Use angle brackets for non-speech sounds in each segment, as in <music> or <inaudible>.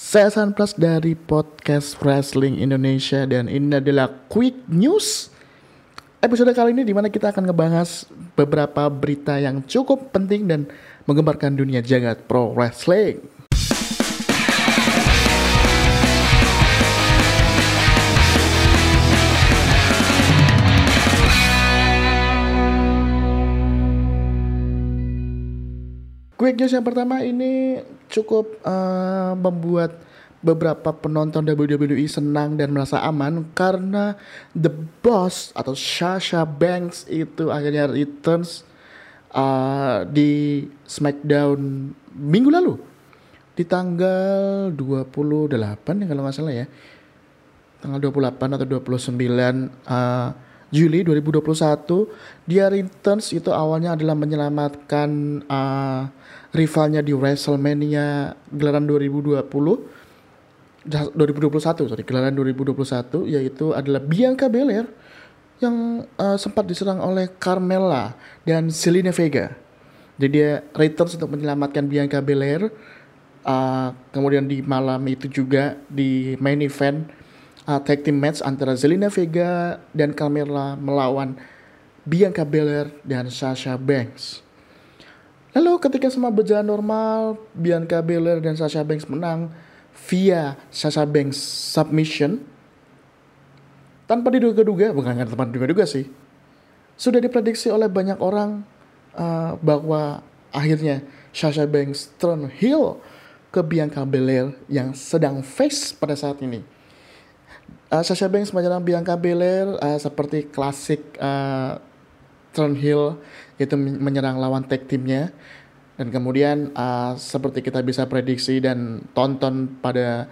Saya San Plus dari podcast Wrestling Indonesia dan ini adalah Quick News. Episode kali ini di mana kita akan ngebahas beberapa berita yang cukup penting dan menggembarkan dunia jagat pro wrestling. Quick news yang pertama ini cukup uh, membuat beberapa penonton WWE senang dan merasa aman karena The Boss atau Sasha Banks itu akhirnya returns uh, di SmackDown minggu lalu. Di tanggal 28 ya kalau nggak salah ya. Tanggal 28 atau 29 uh, Juli 2021 dia returns itu awalnya adalah menyelamatkan uh, rivalnya di WrestleMania gelaran 2020 2021 sorry gelaran 2021 yaitu adalah Bianca Belair yang uh, sempat diserang oleh Carmella dan Selena Vega. Jadi dia returns untuk menyelamatkan Bianca Belair. Uh, kemudian di malam itu juga di main event uh, tag team match antara Zelina Vega dan Carmella melawan Bianca Belair dan Sasha Banks. Lalu ketika semua berjalan normal, Bianca Belair dan Sasha Banks menang via Sasha Banks submission tanpa diduga-duga, bukan kan tanpa diduga-duga sih. Sudah diprediksi oleh banyak orang uh, bahwa akhirnya Sasha Banks turn heel ke Bianca Belair yang sedang face pada saat ini. Uh, Sasha Banks menyerang Bianca Belair uh, seperti klasik uh, turn heel itu menyerang lawan tag timnya dan kemudian uh, seperti kita bisa prediksi dan tonton pada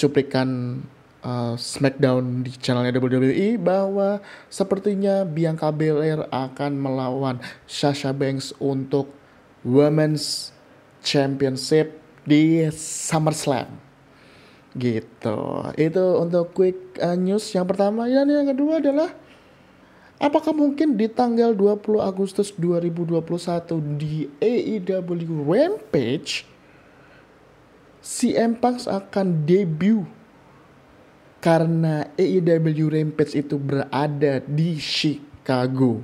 cuplikan uh, SmackDown di channelnya WWE bahwa sepertinya Bianca Belair akan melawan Sasha Banks untuk Women's Championship di SummerSlam gitu. Itu untuk quick uh, news yang pertama. Dan yang kedua adalah Apakah mungkin di tanggal 20 Agustus 2021 di AEW Rampage CM Punk akan debut? Karena AEW Rampage itu berada di Chicago.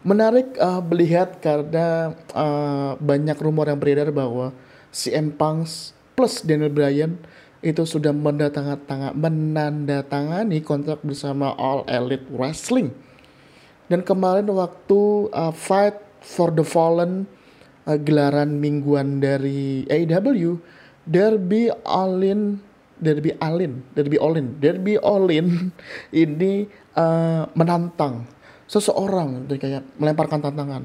Menarik uh, melihat karena uh, banyak rumor yang beredar bahwa CM Punk plus Daniel Bryan itu sudah menandatangani kontrak bersama All Elite Wrestling. Dan kemarin waktu uh, Fight for the Fallen uh, gelaran mingguan dari AEW, Derby Allin, Derby Allin, Derby Allin, Derby Allin <laughs> ini uh, menantang seseorang, kayak melemparkan tantangan.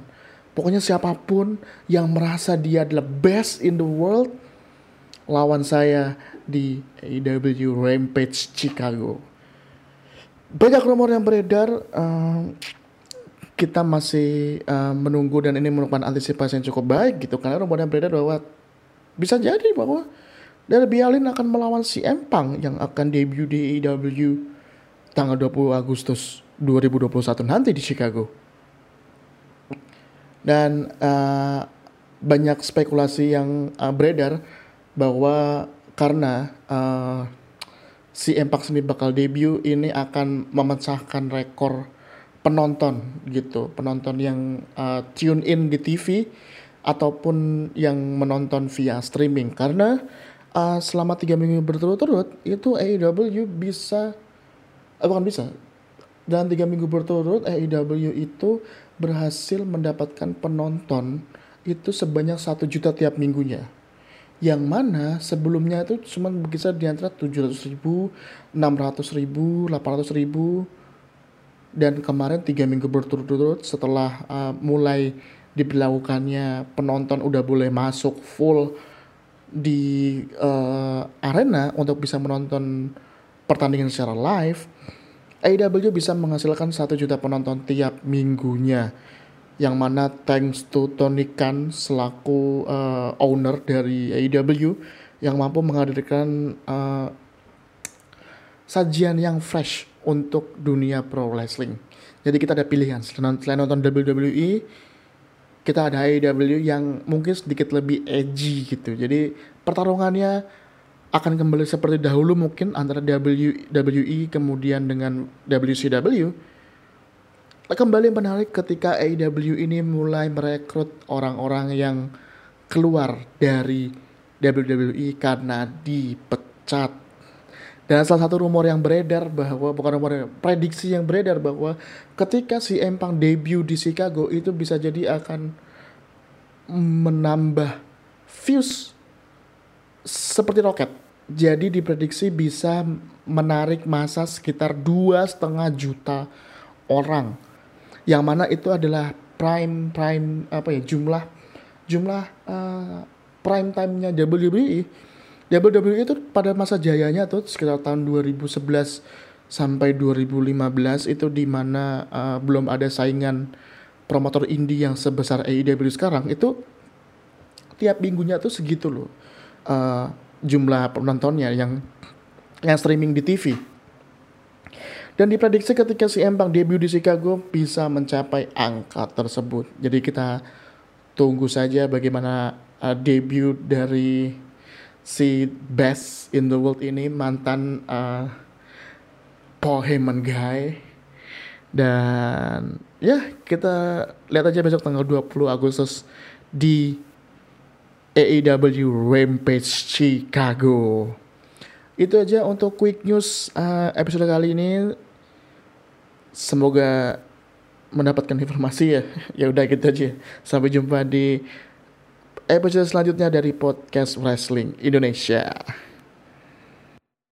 Pokoknya siapa pun yang merasa dia adalah best in the world, lawan saya di AEW Rampage Chicago. Banyak rumor yang beredar, uh, kita masih uh, menunggu dan ini merupakan antisipasi yang cukup baik gitu karena rumor yang beredar bahwa bisa jadi bahwa Darby Allin akan melawan si Empang yang akan debut di AEW tanggal 20 Agustus 2021 nanti di Chicago. Dan uh, banyak spekulasi yang uh, beredar bahwa karena uh, si Empak sendiri bakal debut ini akan memecahkan rekor penonton gitu. Penonton yang uh, tune in di TV ataupun yang menonton via streaming. Karena uh, selama tiga minggu berturut-turut itu AEW bisa uh, bukan bisa. Dalam tiga minggu berturut-turut AEW itu berhasil mendapatkan penonton itu sebanyak satu juta tiap minggunya yang mana sebelumnya itu cuma berkisar di antara 700 ribu, 600 ribu, 800 ribu. Dan kemarin tiga minggu berturut-turut setelah uh, mulai diberlakukannya penonton udah boleh masuk full di uh, arena untuk bisa menonton pertandingan secara live AEW bisa menghasilkan satu juta penonton tiap minggunya yang mana thanks to Tony Khan selaku uh, owner dari AEW yang mampu menghadirkan uh, sajian yang fresh untuk dunia pro wrestling. Jadi kita ada pilihan selain, nonton WWE kita ada AEW yang mungkin sedikit lebih edgy gitu. Jadi pertarungannya akan kembali seperti dahulu mungkin antara WWE kemudian dengan WCW kembali menarik ketika AEW ini mulai merekrut orang-orang yang keluar dari WWE karena dipecat. Dan salah satu rumor yang beredar bahwa bukan rumor prediksi yang beredar bahwa ketika si Empang debut di Chicago itu bisa jadi akan menambah views seperti roket. Jadi diprediksi bisa menarik masa sekitar dua setengah juta orang. Yang mana itu adalah prime prime apa ya jumlah jumlah uh, prime time-nya WWE. WWE itu pada masa jayanya tuh sekitar tahun 2011 sampai 2015 itu di mana uh, belum ada saingan promotor indie yang sebesar AEW sekarang itu tiap minggunya tuh segitu loh uh, jumlah penontonnya yang yang streaming di TV. Dan diprediksi ketika si Empang debut di Chicago bisa mencapai angka tersebut. Jadi kita tunggu saja bagaimana uh, debut dari si best in the world ini mantan uh, Paul Heyman guy dan ya kita lihat aja besok tanggal 20 Agustus di AEW Rampage Chicago itu aja untuk quick news uh, episode kali ini. Semoga mendapatkan informasi ya. <laughs> Ya udah gitu aja. Sampai jumpa di episode selanjutnya dari podcast wrestling Indonesia